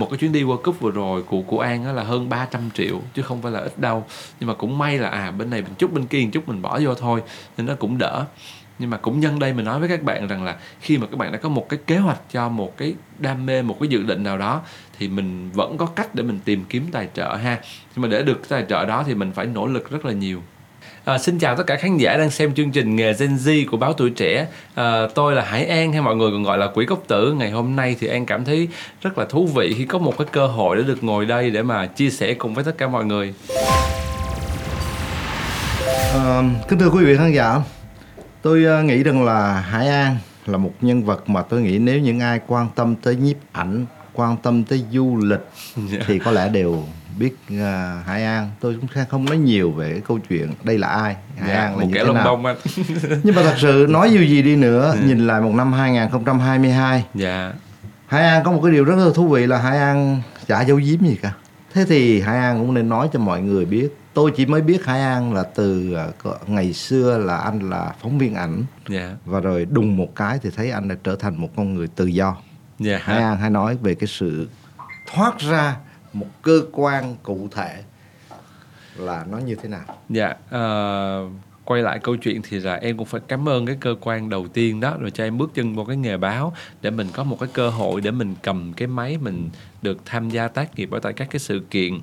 một cái chuyến đi World Cup vừa rồi của của An á là hơn 300 triệu, chứ không phải là ít đâu. Nhưng mà cũng may là à bên này mình chút bên kia một chút mình bỏ vô thôi, nên nó cũng đỡ. Nhưng mà cũng nhân đây mình nói với các bạn rằng là khi mà các bạn đã có một cái kế hoạch cho một cái đam mê, một cái dự định nào đó, thì mình vẫn có cách để mình tìm kiếm tài trợ ha. Nhưng mà để được tài trợ đó thì mình phải nỗ lực rất là nhiều. À, xin chào tất cả khán giả đang xem chương trình nghề Gen Z của báo tuổi trẻ. À, tôi là Hải An hay mọi người còn gọi là Quỷ Cốc Tử. Ngày hôm nay thì An cảm thấy rất là thú vị khi có một cái cơ hội để được ngồi đây để mà chia sẻ cùng với tất cả mọi người. À, kính thưa quý vị khán giả, tôi uh, nghĩ rằng là Hải An là một nhân vật mà tôi nghĩ nếu những ai quan tâm tới nhiếp ảnh, quan tâm tới du lịch yeah. thì có lẽ đều biết uh, Hải An tôi cũng sẽ không nói nhiều về cái câu chuyện đây là ai Hải dạ, An là như thế nào đông anh. nhưng mà thật sự nói dù gì đi nữa ừ. nhìn lại một năm 2022 dạ Hải An có một cái điều rất là thú vị là Hải An chả giấu giếm gì cả thế thì Hải An cũng nên nói cho mọi người biết tôi chỉ mới biết Hải An là từ uh, ngày xưa là anh là phóng viên ảnh yeah. và rồi đùng một cái thì thấy anh đã trở thành một con người tự do yeah. Hải An hãy nói về cái sự thoát ra một cơ quan cụ thể là nó như thế nào? Dạ uh, quay lại câu chuyện thì là em cũng phải cảm ơn cái cơ quan đầu tiên đó. Rồi cho em bước chân vào cái nghề báo để mình có một cái cơ hội để mình cầm cái máy mình được tham gia tác nghiệp ở tại các cái sự kiện.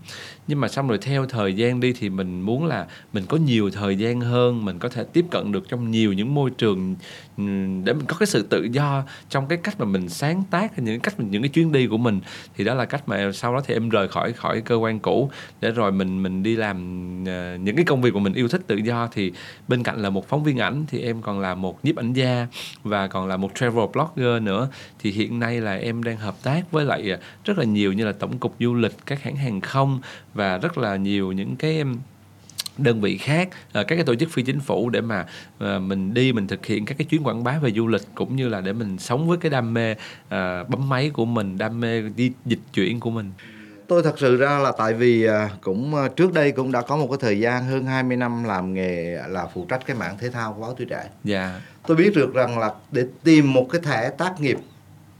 Nhưng mà xong rồi theo thời gian đi thì mình muốn là mình có nhiều thời gian hơn, mình có thể tiếp cận được trong nhiều những môi trường ừ, để mình có cái sự tự do trong cái cách mà mình sáng tác những cách những cái chuyến đi của mình. Thì đó là cách mà sau đó thì em rời khỏi khỏi cơ quan cũ. Để rồi mình mình đi làm ờ, những cái công việc mà mình yêu thích tự do. Thì bên cạnh là một phóng viên ảnh thì em còn là một nhiếp ảnh gia và còn là một travel blogger nữa. Thì hiện nay là em đang hợp tác với lại ờ, rất là nhiều như là tổng cục du lịch các hãng hàng không và rất là nhiều những cái đơn vị khác ờ, các cái tổ chức phi chính phủ để mà ờ, mình đi mình thực hiện các cái chuyến quảng bá về du lịch cũng như là để mình sống với cái đam mê ờ, bấm máy của mình đam mê đi dịch chuyển của mình tôi thật sự ra là tại vì cũng trước đây cũng đã có một cái thời gian hơn 20 năm làm nghề là phụ trách cái mảng thể thao của báo tuổi trẻ. Dạ. Tôi biết được rằng là để tìm một cái thẻ tác nghiệp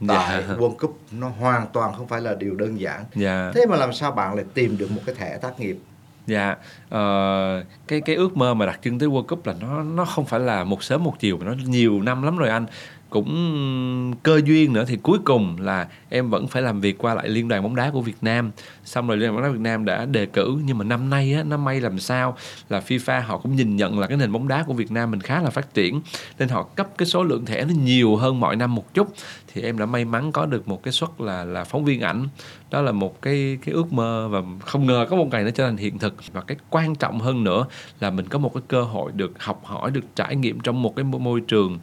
tại yeah. Dạ. World Cup nó hoàn toàn không phải là điều đơn giản. Yeah. Dạ. Thế mà làm sao bạn lại tìm được một cái thẻ tác nghiệp? Dạ, uh, cái cái ước mơ mà đặt chân tới World Cup là nó nó không phải là một sớm một chiều mà nó nhiều năm lắm rồi anh cũng cơ duyên nữa, thì cuối cùng là em vẫn phải làm việc qua lại liên đoàn bóng đá của Việt Nam. Xong rồi liên đoàn bóng đá Việt Nam đã đề cử, nhưng mà năm nay á, nó may làm sao là FIFA họ cũng nhìn nhận là cái nền bóng đá của Việt Nam mình khá là phát triển, nên họ cấp cái số lượng thẻ nó nhiều hơn mọi năm một chút. Thì em đã may mắn có được một cái suất là là phóng viên ảnh. Đó là một cái cái ước mơ và không ngờ có một ngày nó trở thành hiện thực. Và cái quan trọng hơn nữa là mình có một cái cơ hội được học hỏi, được trải nghiệm trong một cái môi trường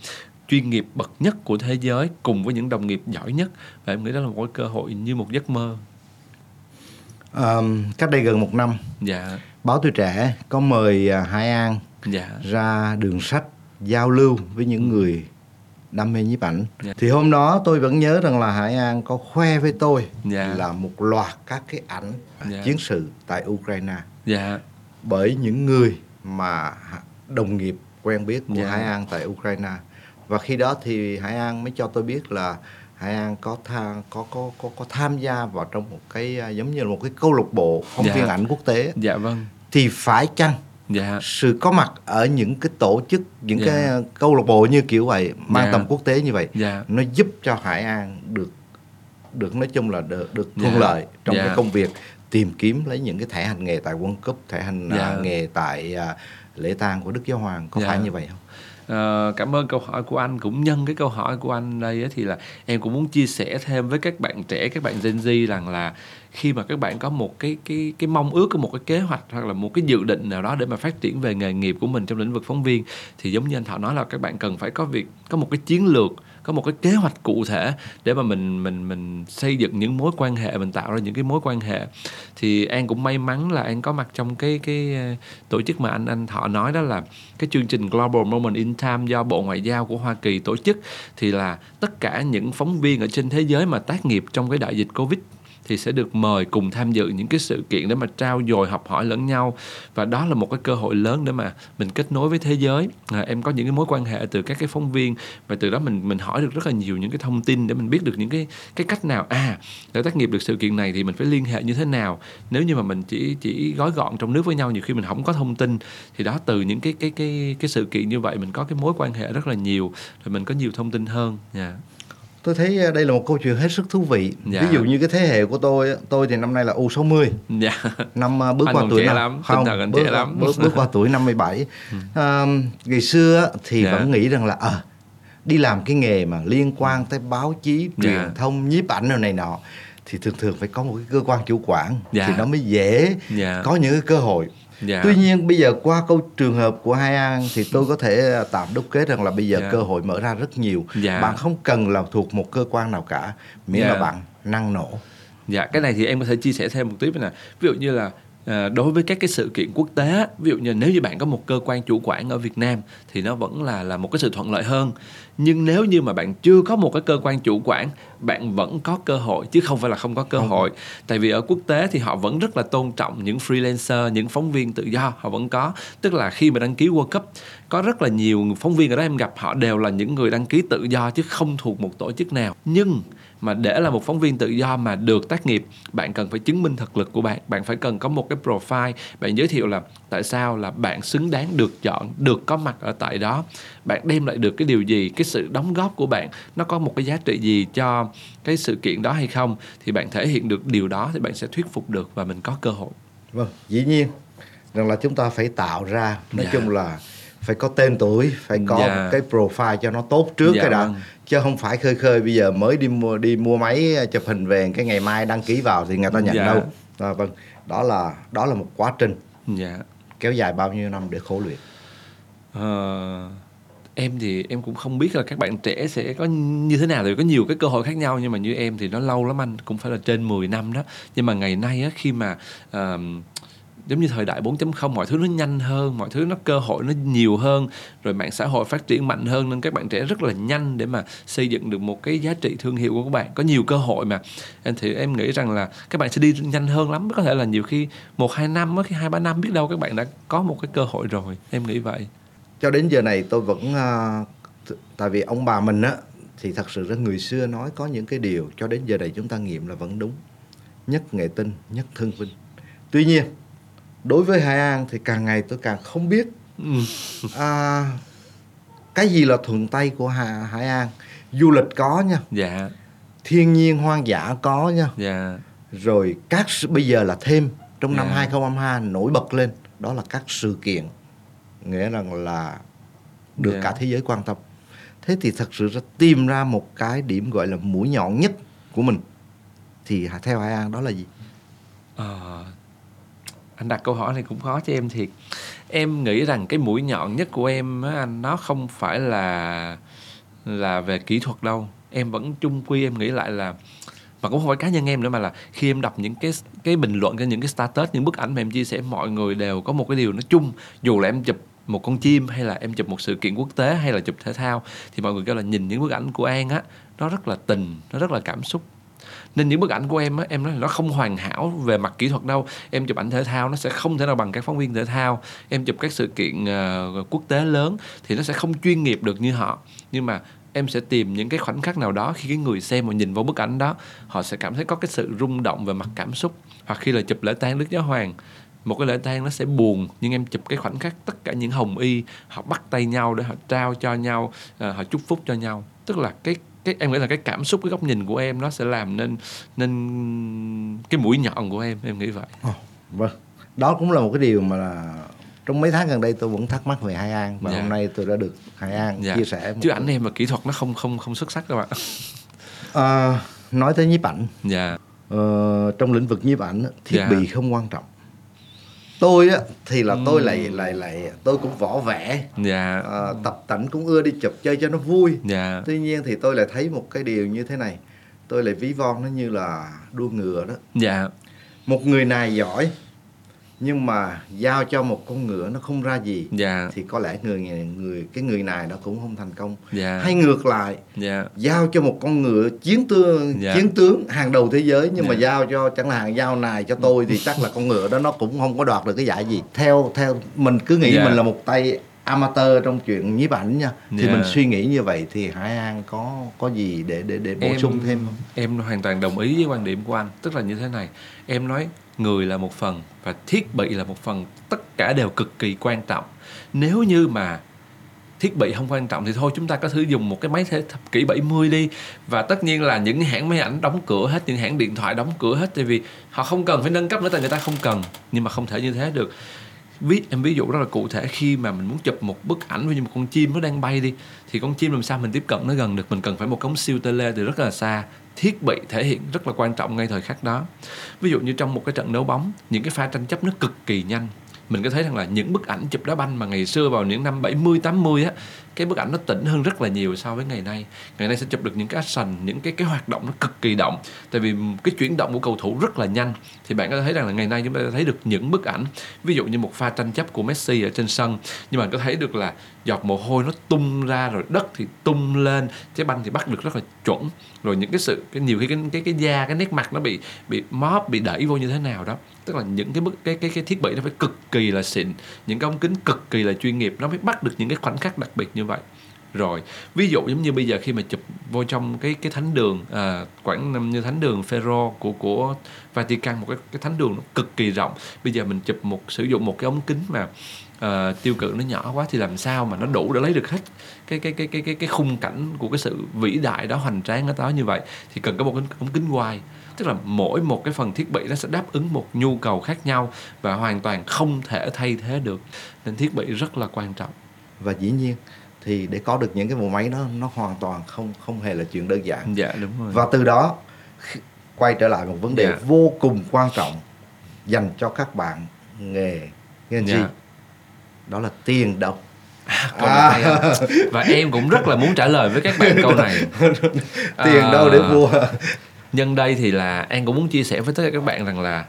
chuyên nghiệp bậc nhất của thế giới cùng với những đồng nghiệp giỏi nhất và em nghĩ đó là một cái cơ hội như một giấc mơ um, cách đây gần một năm dạ báo tuổi trẻ có mời uh, Hải An dạ. ra đường sách giao lưu với những người đam mê nhiếp ảnh dạ. thì hôm đó tôi vẫn nhớ rằng là Hải An có khoe với tôi dạ. là một loạt các cái ảnh dạ. chiến sự tại Ukraine dạ. bởi những người mà đồng nghiệp quen biết của dạ. Hải An tại Ukraine và khi đó thì Hải An mới cho tôi biết là Hải An có tham có có có có tham gia vào trong một cái à, giống như là một cái câu lạc bộ phóng dạ. viên ảnh quốc tế. Dạ vâng. Thì phải chăng dạ. sự có mặt ở những cái tổ chức những dạ. cái câu lạc bộ như kiểu vậy mang dạ. tầm quốc tế như vậy dạ. nó giúp cho Hải An được được nói chung là được được thuận dạ. lợi trong dạ. cái công việc tìm kiếm lấy những cái thẻ hành nghề tại World Cup thẻ hành dạ. À, nghề tại uh, lễ tang của Đức Giáo Hoàng có dạ. phải như vậy không? Ờ, cảm ơn câu hỏi của anh. Cũng nhân cái câu hỏi của anh đây thì là em cũng muốn chia sẻ thêm với các bạn trẻ, các bạn Gen Z rằng là khi mà các bạn có một cái cái cái mong ước, có một cái kế hoạch hoặc là một cái dự định nào đó để mà phát triển về nghề nghiệp của mình trong lĩnh vực phóng viên, thì giống như anh Thọ nói là các bạn cần phải có việc, có một cái chiến lược có một cái kế hoạch cụ thể để mà mình mình mình xây dựng những mối quan hệ, mình tạo ra những cái mối quan hệ. Thì an cũng may mắn là an có mặt trong cái cái ờ, tổ chức mà anh anh thọ nói đó là cái chương trình Global Moment in Time do Bộ Ngoại giao của Hoa Kỳ tổ chức. Thì là tất cả những phóng viên ở trên thế giới mà tác nghiệp trong cái đại dịch Covid thì sẽ được mời cùng tham dự những cái sự kiện để mà trao dồi học hỏi lẫn nhau. Và đó là một cái cơ hội lớn để mà mình kết nối với thế giới. À, em có những cái mối quan hệ từ các cái phóng viên và từ đó mình mình hỏi được rất là nhiều những cái thông tin để mình biết được những cái cái cách nào. À để tác nghiệp được sự kiện này thì mình phải liên hệ như thế nào? Nếu như mà mình chỉ chỉ gói gọn trong nước với nhau nhiều khi mình không có thông tin thì đó từ những cái cái cái cái sự kiện như vậy mình có cái mối quan hệ rất là nhiều rồi mình có nhiều thông tin hơn. Yeah. Dạ. tôi thấy à, đây là một câu chuyện hết sức thú vị dạ. ví dụ như cái thế hệ của tôi tôi thì năm nay là u 60 dạ. năm à, bước anh qua tuổi năm lắm. không anh bước, lắm. bước bước qua tuổi 57 ừ. à, ngày xưa thì dạ. vẫn nghĩ rằng là à, đi làm cái nghề mà liên quan tới báo chí truyền dạ. thông nhiếp ảnh rồi này nọ thì thường thường phải có một cái cơ quan chủ quản dạ. thì nó mới dễ dạ. có những cái cơ hội Dạ. Tuy nhiên bây giờ qua câu trường hợp của Hai An thì tôi có thể à, tạm đúc kết rằng là bây giờ dạ. cơ hội mở ra rất nhiều. Dạ. Bạn không cần là thuộc một cơ quan nào cả, miễn dạ. là bạn năng nổ. Dạ, cái này thì em có thể chia sẻ thêm một tí nè. Ví dụ như là À, đối với các cái sự kiện quốc tế ví dụ như nếu như bạn có một cơ quan chủ quản ở Việt Nam thì nó vẫn là là một cái sự thuận lợi hơn nhưng nếu như mà bạn chưa có một cái cơ quan chủ quản bạn vẫn có cơ hội chứ không phải là không có cơ hội. Tại vì ở quốc tế thì họ vẫn rất là tôn trọng những freelancer những phóng viên tự do họ vẫn có. Tức là khi mà đăng ký World Cup có rất là nhiều phóng viên ở đó em gặp họ đều là những người đăng ký tự do chứ không thuộc một tổ chức nào. Nhưng mà để là một phóng viên tự do mà được tác nghiệp bạn cần phải chứng minh thực lực của bạn. Bạn phải cần có một cái profile. Bạn giới thiệu là tại sao là bạn xứng đáng được chọn được có mặt ở tại đó bạn đem lại được cái điều gì cái sự đóng góp của bạn nó có một cái giá trị gì cho cái sự kiện đó hay không thì bạn thể hiện được điều đó thì bạn sẽ thuyết phục được và mình có cơ hội vâng dĩ nhiên rằng là chúng ta phải tạo ra nói. Dạ. chung là phải có tên tuổi phải có. Dạ. cái profile cho nó tốt trước dạ, cái đó vâng. chứ không phải khơi khơi bây giờ mới đi mua đi mua máy chụp hình về cái ngày mai đăng ký vào thì người ta nhận yeah. đâu à, vâng đó là đó là một quá trình yeah. kéo dài bao nhiêu năm để khổ luyện uh, em thì em cũng không biết là các bạn trẻ sẽ có như thế nào thì có nhiều cái cơ hội khác nhau nhưng mà như em thì nó lâu lắm anh cũng phải là trên 10 năm đó. Nhưng mà ngày nay á khi mà uh, giống như thời đại 4.0 mọi thứ nó nhanh hơn mọi thứ nó cơ hội nó nhiều hơn rồi mạng xã hội phát triển mạnh hơn nên các bạn trẻ rất là nhanh để mà xây dựng được một cái giá trị thương hiệu của các bạn. Có nhiều cơ hội mà. Em thì em nghĩ rằng là các bạn sẽ đi nhanh hơn lắm. Có thể là nhiều khi một hai năm khi hai ba năm biết đâu các bạn đã có một cái cơ hội rồi. Em nghĩ vậy cho đến giờ này tôi vẫn uh, tại vì ông bà mình á thì thật sự là người xưa nói có những cái điều cho đến giờ này chúng ta nghiệm là vẫn đúng. Nhất nghệ tinh nhất thương vinh tuy nhiên đối với Hải An thì càng ngày tôi càng không biết ừ. à, cái gì là thuận tay của Hà, Hải An. Du lịch có nha. Dạ. Thiên nhiên hoang dã có nha. Dạ. Rồi các bây giờ là thêm trong dạ. năm 2022 nổi bật lên đó là các sự kiện nghĩa rằng là được yeah. Dạ. cả thế giới quan tâm thế thì thật sự ra tìm ra một cái điểm gọi là mũi nhọn nhất của mình thì theo Hải An đó là gì à, anh đặt câu hỏi này cũng khó cho em thiệt em nghĩ rằng cái mũi nhọn nhất của em á anh nó không phải là là về kỹ thuật đâu em vẫn chung quy em nghĩ lại là và cũng không phải cá nhân em nữa mà là khi em đọc những cái cái bình luận cái những cái status những bức ảnh mà em chia sẻ mọi người đều có một cái điều nó chung dù là em chụp một con chim hay là em chụp một sự kiện quốc tế hay là chụp thể thao thì mọi người kêu là nhìn những bức ảnh của An á nó rất là tình nó rất là cảm xúc. Nên những bức ảnh của em á em nói là nó không hoàn hảo về mặt kỹ thuật đâu. Em chụp ảnh thể thao nó sẽ không thể nào bằng các phóng viên thể thao. Em chụp các sự kiện uh, quốc tế lớn thì nó sẽ không chuyên nghiệp được như họ. Nhưng mà em sẽ tìm những cái khoảnh khắc nào đó khi cái người xem mà nhìn vào bức ảnh đó họ sẽ cảm thấy có cái sự rung động về mặt cảm xúc. Hoặc khi là chụp lễ tang đức giáo hoàng một cái lễ tang nó sẽ buồn nhưng em chụp cái khoảnh khắc tất cả những hồng y họ bắt tay nhau để họ trao cho nhau à, họ chúc phúc cho nhau tức là cái cái em nghĩ là cái cảm xúc cái góc nhìn của em nó sẽ làm nên nên cái mũi nhọn của em em nghĩ vậy oh, vâng đó cũng là một cái điều mà là trong mấy tháng gần đây tôi vẫn thắc mắc về Hải An và dạ. hôm nay tôi đã được Hải An dạ. chia sẻ chứ ảnh em mà kỹ thuật nó không không không xuất sắc các bạn à, nói tới nhiếp ảnh dạ. ờ, trong lĩnh vực nhiếp ảnh thiết dạ. bị không quan trọng tôi á thì là tôi lại lại lại tôi cũng võ vẽ dạ. à, tập tành cũng ưa đi chụp chơi cho nó vui dạ. tuy nhiên thì tôi lại thấy một cái điều như thế này tôi lại ví von nó như là đua ngựa đó dạ. một người này giỏi nhưng mà giao cho một con ngựa nó không ra gì dạ. thì có lẽ người người cái người này nó cũng không thành công dạ. hay ngược lại dạ. giao cho một con ngựa chiến tướng dạ. chiến tướng hàng đầu thế giới nhưng dạ. mà giao cho chẳng hạn giao này cho tôi thì chắc là con ngựa đó nó cũng không có đoạt được cái giải gì theo theo mình cứ nghĩ dạ. mình là một tay amateur trong chuyện nhiếp ảnh nha thì yeah. mình suy nghĩ như vậy thì Hải An có có gì để để để bổ em, sung thêm không? Em hoàn toàn đồng ý với quan điểm của anh, tức là như thế này. Em nói người là một phần và thiết bị là một phần, tất cả đều cực kỳ quan trọng. Nếu như mà thiết bị không quan trọng thì thôi chúng ta có thể dùng một cái máy thế thập kỷ 70 đi. Và tất nhiên là những hãng máy ảnh đóng cửa hết những hãng điện thoại đóng cửa hết tại vì họ không cần phải nâng cấp nữa tại người ta không cần. Nhưng mà không thể như thế được ví, em ví dụ rất là cụ thể, khi mà mình muốn chụp một bức ảnh với một con chim nó đang bay đi, thì con chim làm sao mình tiếp cận nó gần được? Mình cần phải một cống siêu tele từ rất là xa, thiết bị thể hiện rất là quan trọng ngay thời khắc đó. Ví dụ như trong một cái trận đấu bóng, những cái pha tranh chấp nó cực kỳ nhanh. Mình có thấy rằng là những bức ảnh chụp đá banh mà ngày xưa vào những năm 70 80 á cái bức ảnh nó tỉnh hơn rất là nhiều so với ngày nay. Ngày nay sẽ chụp được những cái action, những cái cái hoạt động nó cực kỳ động. Tại vì cái chuyển động của cầu thủ rất là nhanh. Thì bạn có thể thấy rằng là ngày nay chúng ta thấy được những bức ảnh, ví dụ như một pha tranh chấp của Messi ở trên sân. Nhưng mà có thấy được là giọt mồ hôi nó tung ra rồi đất thì tung lên, trái banh thì bắt được rất là chuẩn. Rồi những cái sự, cái nhiều khi cái cái cái da, cái nét mặt nó bị bị móp, bị đẩy vô như thế nào đó. Tức là những cái bức, cái cái cái thiết bị nó phải cực kỳ là xịn. Những cái ống kính cực kỳ là chuyên nghiệp, nó mới bắt được những cái khoảnh khắc đặc biệt như vậy. Rồi ví dụ giống như bây giờ khi mà chụp vô trong cái cái thánh đường à, khoảng như thánh đường Phêrô của của Vatican một cái cái thánh đường nó cực kỳ rộng. Bây giờ mình chụp một sử dụng một cái ống kính mà à, tiêu cự nó nhỏ quá thì làm sao mà nó đủ để lấy được hết cái cái cái cái cái cái khung cảnh của cái sự vĩ đại đó hoành tráng ở đó như vậy? Thì cần có một cái ống kính wide. Tức là mỗi một cái phần thiết bị nó sẽ đáp ứng một nhu cầu khác nhau và hoàn toàn không thể thay thế được. Nên thiết bị rất là quan trọng. Và dĩ nhiên thì để có được những cái bộ máy đó nó hoàn toàn không không hề là chuyện đơn giản. Dạ đúng rồi. Và từ đó quay trở lại một vấn đề dạ. vô cùng quan trọng dành cho các bạn nghề nghề gì? Dạ. đó là tiền đâu À, à. và em cũng rất là muốn trả lời với các bạn câu này. Tiền à, đâu để mua. nhân đây thì là an cũng muốn chia sẻ với tất cả các bạn rằng là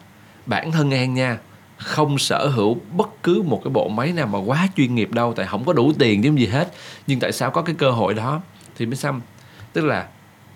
bản thân an nha không sở hữu bất cứ một cái bộ máy nào mà quá chuyên nghiệp đâu, tại không có đủ tiền chứ gì hết. Nhưng tại sao có cái cơ hội đó? Thì mới xăm tức là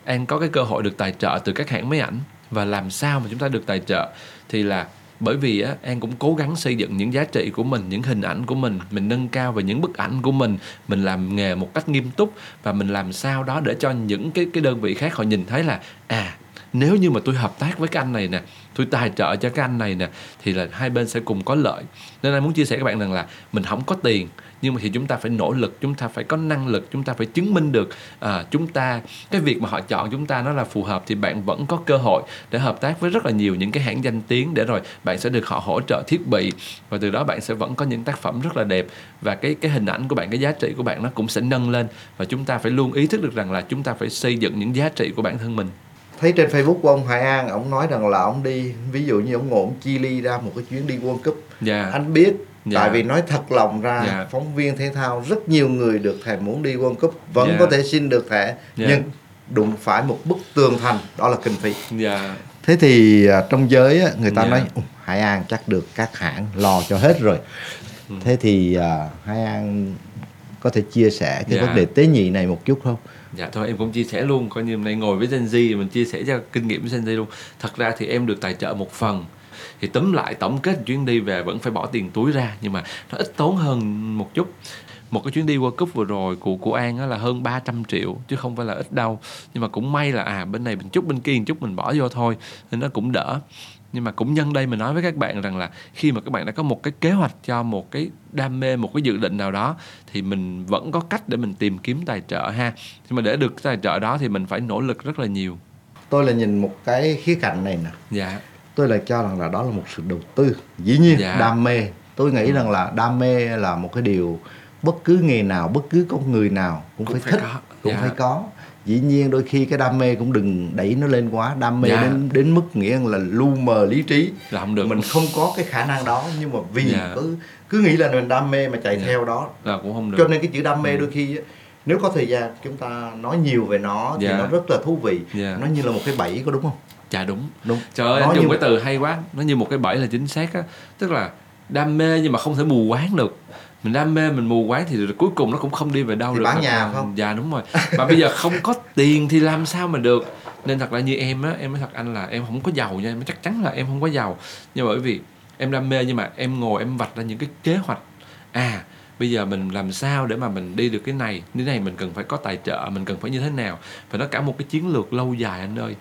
an có cái cơ hội được tài trợ từ các hãng máy ảnh. Và làm sao mà chúng ta được tài trợ? Thì là bởi vì á an cũng cố gắng xây dựng những giá trị của mình, những hình ảnh của mình. Mình nâng cao về những bức ảnh của mình. Mình làm nghề một cách nghiêm túc. Và mình làm sao đó để cho những cái cái đơn vị khác họ nhìn thấy là à nếu như mà tôi hợp tác với cái anh này nè tôi tài trợ cho cái anh này nè thì là hai bên sẽ cùng có lợi. Nên anh muốn chia sẻ các bạn rằng là mình không có tiền nhưng mà thì chúng ta phải nỗ lực chúng ta phải có năng lực chúng ta phải chứng minh được à, chúng ta cái việc mà họ chọn chúng ta nó là phù hợp thì bạn vẫn có cơ hội để hợp tác với rất là nhiều những cái hãng danh tiếng để rồi bạn sẽ được họ hỗ trợ thiết bị và từ đó bạn sẽ vẫn có những tác phẩm rất là đẹp và cái cái hình ảnh của bạn cái giá trị của bạn nó cũng sẽ nâng lên và chúng ta phải luôn ý thức được rằng là chúng ta phải xây dựng những giá trị của bản thân mình thấy trên Facebook của ông Hải An ông nói rằng là ông đi ví dụ như ông ngồi ông chi ly ra một cái chuyến đi World Cup yeah. Dạ. anh biết yeah. Dạ. tại vì nói thật lòng ra yeah. Dạ. phóng viên thể thao rất nhiều người được thèm muốn đi World Cup vẫn yeah. có thể xin được thẻ yeah. nhưng đụng phải một bức tường thành đó là kinh phí yeah. thế thì à, trong giới người ta yeah. nói Hải An chắc được các hãng lo cho hết rồi ừ. thế thì uh, Hải An có thể chia sẻ cái yeah. vấn đề tế nhị này một chút không? Dạ thôi em cũng chia sẻ luôn coi như hôm nay ngồi với Gen Z mình chia sẻ cho kinh nghiệm với Gen Z luôn. Thật ra thì em được tài trợ một phần. Thì tóm lại tổng kết chuyến đi về vẫn phải bỏ tiền túi ra nhưng mà nó ít tốn hơn một chút. Một cái chuyến đi World Cup vừa rồi của của An á là hơn 300 triệu chứ không phải là ít đâu. Nhưng mà cũng may là à bên này mình chút bên kia một chút mình bỏ vô thôi nên nó cũng đỡ nhưng mà cũng nhân đây mình nói với các bạn rằng là khi mà các bạn đã có một cái kế hoạch cho một cái đam mê một cái dự định nào đó thì mình vẫn có cách để mình tìm kiếm tài trợ ha nhưng mà để được tài trợ đó thì mình phải nỗ lực rất là nhiều tôi là nhìn một cái khía cạnh này nè dạ tôi lại cho rằng là đó là một sự đầu tư dĩ nhiên dạ. đam mê tôi nghĩ ừ. rằng là đam mê là một cái điều bất cứ nghề nào bất cứ con người nào cũng, cũng phải, phải thích có. cũng dạ. phải có dĩ nhiên đôi khi cái đam mê cũng đừng đẩy nó lên quá đam mê dạ. đến đến mức nghĩa là lu mờ lý trí là không được mình không có cái khả năng đó nhưng mà vì dạ. cứ cứ nghĩ là mình đam mê mà chạy dạ. theo đó là cũng không được cho nên cái chữ đam mê ừ. đôi khi nếu có thời gian chúng ta nói nhiều về nó thì dạ. nó rất là thú vị dạ. nó như là một cái bẫy có đúng không dạ đúng đúng trời ơi anh dùng cái từ hay quá nó như một cái bẫy là chính xác á tức là đam mê nhưng mà không thể mù quáng được mình đam mê mình mù quáng thì cuối cùng nó cũng không đi về đâu thì được. bán nhà không? dạ đúng rồi. Mà bây giờ không có tiền thì làm sao mà được? Nên thật ra như em á em nói thật anh là em không có giàu nha em chắc chắn là em không có giàu. Nhưng bởi vì em đam mê nhưng mà em ngồi em vạch ra những cái kế hoạch. À bây giờ mình làm sao để mà mình đi được cái này? Cái này mình cần phải có tài trợ mình cần phải như thế nào? Và nó cả một cái chiến lược lâu dài anh ơi.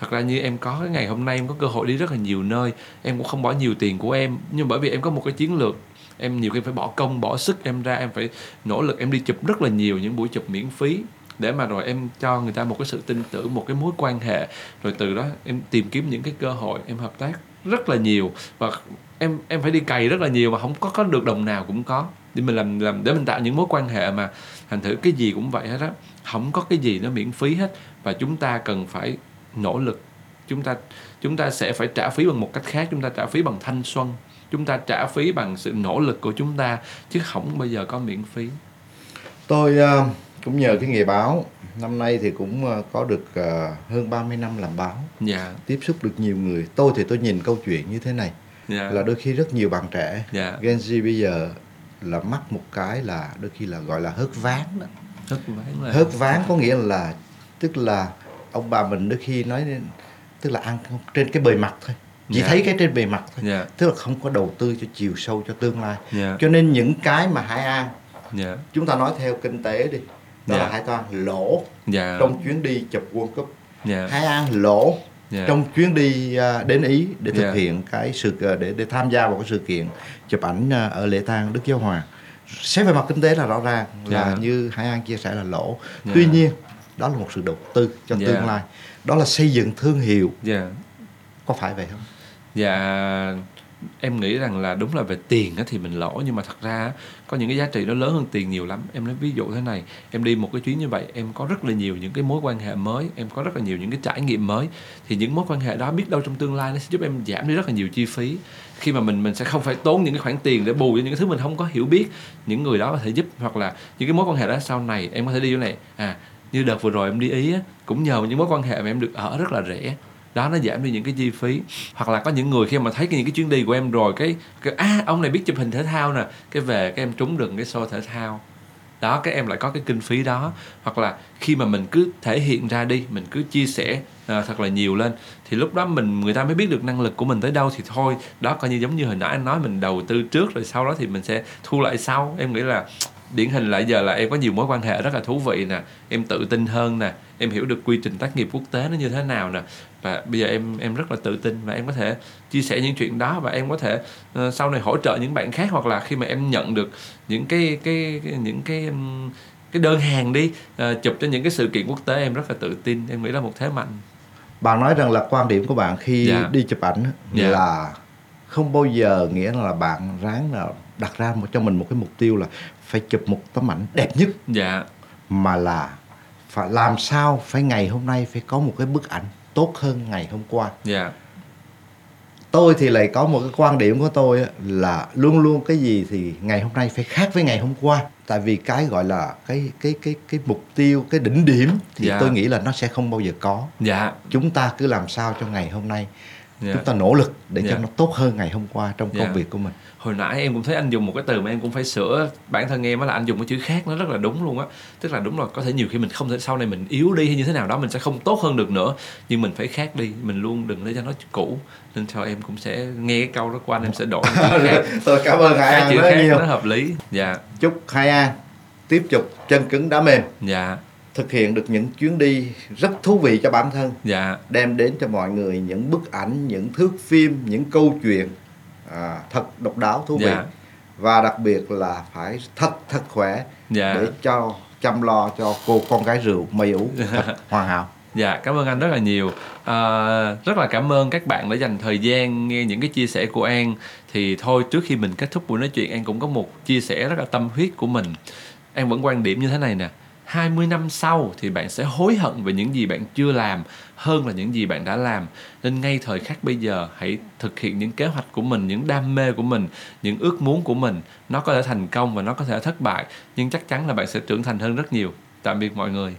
Thật ra như em có cái ngày hôm nay em có cơ hội đi rất là nhiều nơi em cũng không bỏ nhiều tiền của em. Nhưng bởi vì em có một cái chiến lược em nhiều khi phải bỏ công, bỏ sức em ra, em phải nỗ lực em đi chụp rất là nhiều những buổi chụp miễn phí để mà rồi em cho người ta một cái sự tin tưởng, một cái mối quan hệ. Rồi từ đó em tìm kiếm những cái cơ hội em hợp tác rất là nhiều và em em phải đi cày rất là nhiều mà không có có được đồng nào cũng có. Để mình làm làm, để mình tạo những mối quan hệ mà thành thử cái gì cũng vậy hết á. Không có cái gì nó miễn phí hết và chúng ta cần phải nỗ lực. Chúng ta chúng ta sẽ phải trả phí bằng một cách khác, chúng ta trả phí bằng thanh xuân chúng ta trả phí bằng sự nỗ lực của chúng ta chứ không bao giờ có miễn phí. Tôi uh, cũng nhờ cái nghề báo. Năm nay thì cũng uh, có được uh, hơn 30 năm làm báo. Dạ. tiếp xúc được nhiều người. Tôi thì tôi nhìn câu chuyện như thế này. Dạ. là đôi khi rất nhiều bạn trẻ. Dạ. Gen Z bây giờ là mắc một cái là đôi khi là gọi là hớt ván đó. Hớt ván là hớt ván có nghĩa là tức là ông bà mình đôi khi nói tức là ăn trên cái bề mặt thôi chỉ yeah. Dạ. thấy cái trên bề mặt thôi yeah. Dạ. tức là không có đầu tư cho chiều sâu cho tương lai yeah. Dạ. cho nên những cái mà hải an yeah. chúng ta nói theo kinh tế đi đó yeah. là hải toan lỗ yeah. trong chuyến đi chụp World Cup yeah. hải an lỗ yeah. trong chuyến đi uh, đến ý để thực yeah. hiện cái sự uh, để để tham gia vào cái sự kiện chụp ảnh uh, ở lễ tang đức giáo hoàng xét về mặt kinh tế là rõ ràng là yeah. như hải an chia sẻ là lỗ yeah. tuy nhiên đó là một sự đầu tư cho yeah. tương lai đó là xây dựng thương hiệu yeah. có phải vậy không và em nghĩ rằng là đúng là về tiền thì mình lỗ nhưng mà thật ra có những cái giá trị nó lớn hơn tiền nhiều lắm. Em nói ví dụ thế này em đi một cái chuyến như vậy em có rất là nhiều những cái mối quan hệ mới em có rất là nhiều những cái trải nghiệm mới. Thì những mối quan hệ đó biết đâu trong tương lai nó sẽ giúp em giảm đi rất là nhiều chi phí. Khi mà mình mình sẽ không phải tốn những cái khoản tiền để bù cho những cái thứ mình không có hiểu biết những người đó có thể giúp hoặc là những cái mối quan hệ đó sau này em có thể đi chỗ này. À như đợt vừa rồi em đi ý á, cũng nhờ những mối quan hệ mà em được ở rất là rẻ đó nó giảm đi những cái chi phí. Hoặc là có những người khi mà thấy những cái chuyến đi của em rồi cái, cái à ông này biết chụp hình thể thao nè. Cái về cái em trúng được cái show thể thao. Đó cái em lại có cái kinh phí đó. Hoặc là khi mà mình cứ thể hiện ra đi mình cứ chia sẻ à, thật là nhiều lên thì lúc đó mình người ta mới biết được năng lực của mình tới đâu thì thôi. Đó coi như giống như hồi nãy anh nói mình đầu tư trước rồi sau đó thì mình sẽ thu lại sau. Em nghĩ là điển hình lại giờ là em có nhiều mối quan hệ rất là thú vị nè. Em tự tin hơn nè. Em hiểu được quy trình tác nghiệp quốc tế nó như thế nào nè và bây giờ em em rất là tự tin và em có thể chia sẻ những chuyện đó và em có thể uh, sau này hỗ trợ những bạn khác hoặc là khi mà em nhận được những cái cái, cái những cái cái đơn hàng đi uh, chụp cho những cái sự kiện quốc tế em rất là tự tin em nghĩ là một thế mạnh bạn nói rằng là quan điểm của bạn khi yeah. Dạ. đi chụp ảnh. Dạ. là không bao giờ nghĩa là bạn ráng là đặt ra một cho mình một cái mục tiêu là phải chụp một tấm ảnh đẹp nhất dạ mà là phải làm sao phải ngày hôm nay phải có một cái bức ảnh tốt hơn ngày hôm qua. Dạ. Tôi thì lại có một cái quan điểm của tôi là luôn luôn cái gì thì ngày hôm nay phải khác với ngày hôm qua. Tại vì cái gọi là cái cái cái cái mục tiêu cái đỉnh điểm thì dạ. tôi nghĩ là nó sẽ không bao giờ có. Dạ. Chúng ta cứ làm sao cho ngày hôm nay yeah. chúng ta nỗ lực để yeah. cho nó tốt hơn ngày hôm qua trong công yeah. việc của mình. Hồi nãy em cũng thấy anh dùng một cái từ mà em cũng phải sửa bản thân em là anh dùng cái chữ khác nó rất là đúng luôn á. Tức là đúng là có thể nhiều khi mình không thể sau này mình yếu đi hay như thế nào đó mình sẽ không tốt hơn được nữa. Nhưng mình phải khác đi mình luôn đừng để cho nó cũ. Nên cho em cũng sẽ nghe cái câu đó qua anh em sẽ đổi tôi cảm ơn hai an rất nhiều. nó hợp lý. Dạ. Chúc hai an tiếp tục chân cứng đá mềm. Dạ thực hiện được những chuyến đi rất thú vị cho bản thân dạ. đem đến cho mọi người những bức ảnh những thước phim những câu chuyện à, thật độc đáo thú vị dạ. và đặc biệt là phải thật thật khỏe dạ. để cho chăm lo cho cô con gái rượu mây ủ thật hoàn hảo Dạ, cảm ơn anh rất là nhiều. À, rất là cảm ơn các bạn đã dành thời gian nghe những cái chia sẻ của An. Thì thôi trước khi mình kết thúc buổi nói chuyện, An cũng có một chia sẻ rất là tâm huyết của mình. An vẫn quan điểm như thế này nè. 20 năm sau thì bạn sẽ hối hận về những gì bạn chưa làm hơn là những gì bạn đã làm. Nên ngay thời khắc bây giờ hãy thực hiện những kế hoạch của mình, những đam mê của mình, những ước muốn của mình. Nó có thể thành công và nó có thể thất bại, nhưng chắc chắn là bạn sẽ trưởng thành hơn rất nhiều. Tạm biệt mọi người.